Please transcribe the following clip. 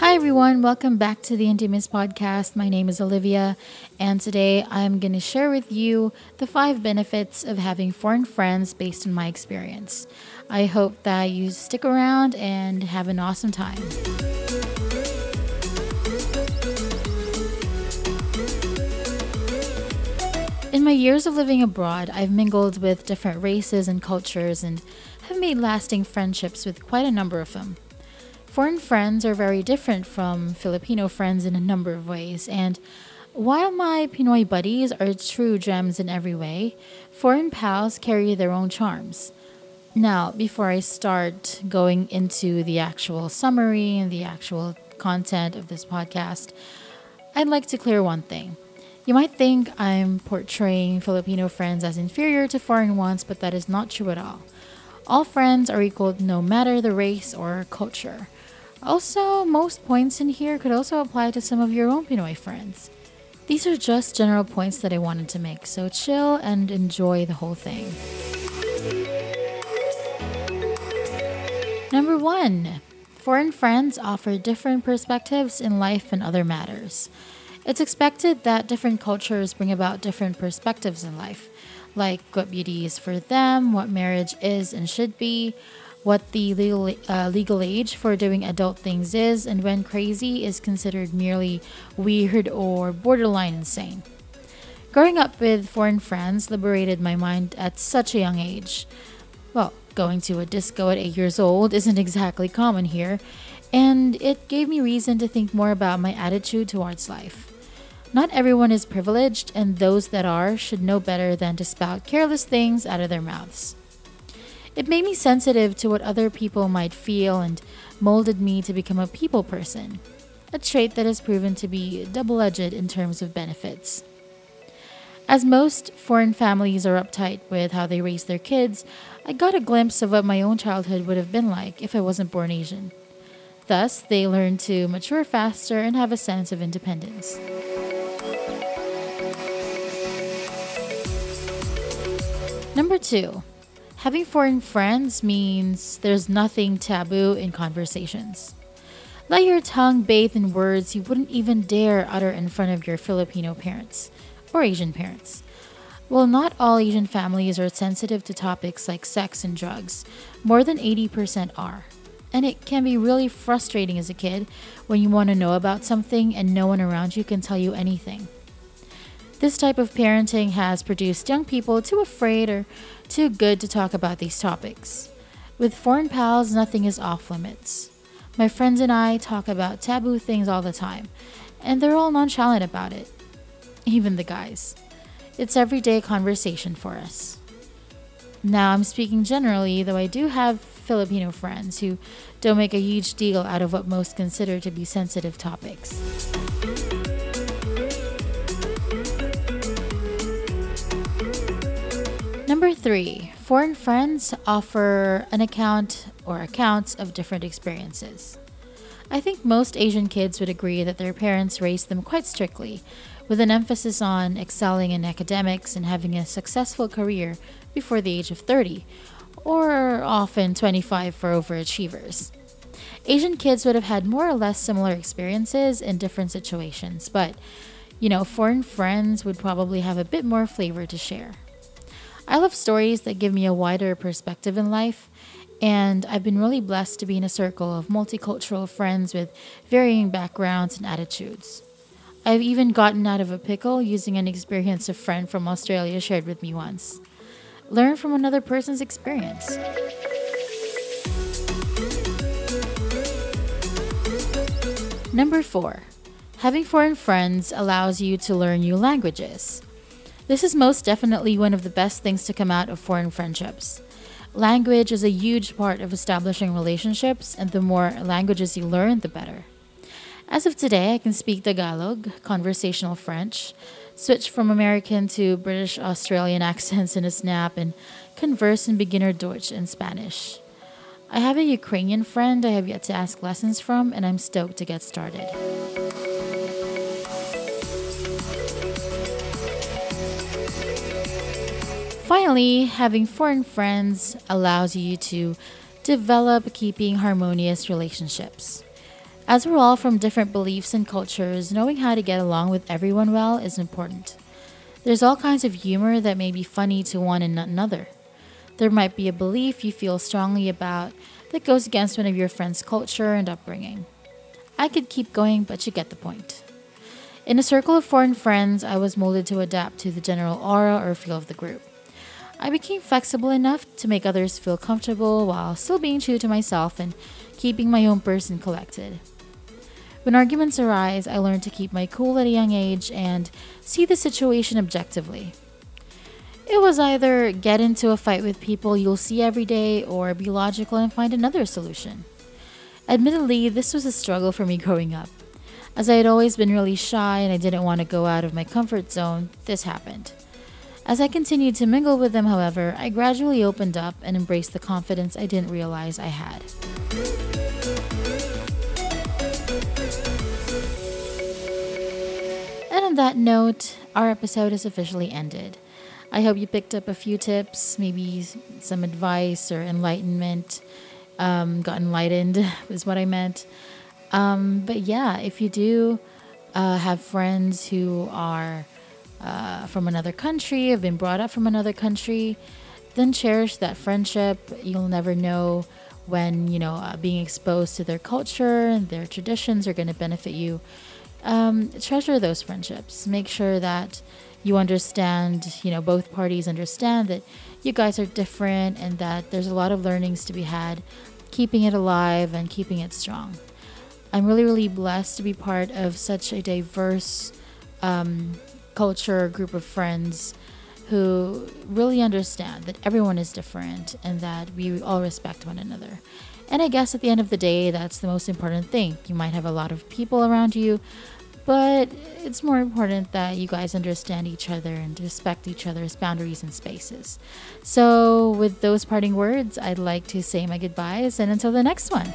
Hi, everyone. Welcome back to the Indy Miss podcast. My name is Olivia, and today I'm going to share with you the five benefits of having foreign friends based on my experience. I hope that you stick around and have an awesome time. In my years of living abroad, I've mingled with different races and cultures and have made lasting friendships with quite a number of them. Foreign friends are very different from Filipino friends in a number of ways, and while my Pinoy buddies are true gems in every way, foreign pals carry their own charms. Now, before I start going into the actual summary and the actual content of this podcast, I'd like to clear one thing. You might think I'm portraying Filipino friends as inferior to foreign ones, but that is not true at all. All friends are equal no matter the race or culture. Also, most points in here could also apply to some of your own Pinoy friends. These are just general points that I wanted to make, so chill and enjoy the whole thing. Number one, foreign friends offer different perspectives in life and other matters. It's expected that different cultures bring about different perspectives in life, like what beauty is for them, what marriage is and should be, what the legal, uh, legal age for doing adult things is, and when crazy is considered merely weird or borderline insane. Growing up with foreign friends liberated my mind at such a young age. Well, going to a disco at 8 years old isn't exactly common here, and it gave me reason to think more about my attitude towards life. Not everyone is privileged, and those that are should know better than to spout careless things out of their mouths. It made me sensitive to what other people might feel and molded me to become a people person, a trait that has proven to be double edged in terms of benefits. As most foreign families are uptight with how they raise their kids, I got a glimpse of what my own childhood would have been like if I wasn't born Asian. Thus, they learn to mature faster and have a sense of independence. Number two, Having foreign friends means there's nothing taboo in conversations. Let your tongue bathe in words you wouldn't even dare utter in front of your Filipino parents or Asian parents. While not all Asian families are sensitive to topics like sex and drugs, more than 80% are. And it can be really frustrating as a kid when you want to know about something and no one around you can tell you anything. This type of parenting has produced young people too afraid or too good to talk about these topics. With foreign pals, nothing is off limits. My friends and I talk about taboo things all the time, and they're all nonchalant about it. Even the guys. It's everyday conversation for us. Now, I'm speaking generally, though I do have Filipino friends who don't make a huge deal out of what most consider to be sensitive topics. Three, foreign friends offer an account or accounts of different experiences. I think most Asian kids would agree that their parents raised them quite strictly, with an emphasis on excelling in academics and having a successful career before the age of 30, or often 25 for overachievers. Asian kids would have had more or less similar experiences in different situations, but you know, foreign friends would probably have a bit more flavor to share. I love stories that give me a wider perspective in life, and I've been really blessed to be in a circle of multicultural friends with varying backgrounds and attitudes. I've even gotten out of a pickle using an experience a friend from Australia shared with me once. Learn from another person's experience. Number four, having foreign friends allows you to learn new languages. This is most definitely one of the best things to come out of foreign friendships. Language is a huge part of establishing relationships, and the more languages you learn, the better. As of today, I can speak Tagalog, conversational French, switch from American to British Australian accents in a snap, and converse in beginner Deutsch and Spanish. I have a Ukrainian friend I have yet to ask lessons from, and I'm stoked to get started. Finally, having foreign friends allows you to develop keeping harmonious relationships. As we're all from different beliefs and cultures, knowing how to get along with everyone well is important. There's all kinds of humor that may be funny to one and not another. There might be a belief you feel strongly about that goes against one of your friend's culture and upbringing. I could keep going, but you get the point. In a circle of foreign friends, I was molded to adapt to the general aura or feel of the group. I became flexible enough to make others feel comfortable while still being true to myself and keeping my own person collected. When arguments arise, I learned to keep my cool at a young age and see the situation objectively. It was either get into a fight with people you'll see every day or be logical and find another solution. Admittedly, this was a struggle for me growing up. As I had always been really shy and I didn't want to go out of my comfort zone, this happened. As I continued to mingle with them, however, I gradually opened up and embraced the confidence I didn't realize I had. And on that note, our episode is officially ended. I hope you picked up a few tips, maybe some advice or enlightenment. Um, got enlightened is what I meant. Um, but yeah, if you do uh, have friends who are uh, from another country, have been brought up from another country, then cherish that friendship. You'll never know when you know uh, being exposed to their culture and their traditions are going to benefit you. Um, treasure those friendships. Make sure that you understand, you know, both parties understand that you guys are different and that there's a lot of learnings to be had, keeping it alive and keeping it strong. I'm really, really blessed to be part of such a diverse um, culture, group of friends who really understand that everyone is different and that we all respect one another. And I guess at the end of the day, that's the most important thing. You might have a lot of people around you, but it's more important that you guys understand each other and respect each other's boundaries and spaces. So, with those parting words, I'd like to say my goodbyes and until the next one.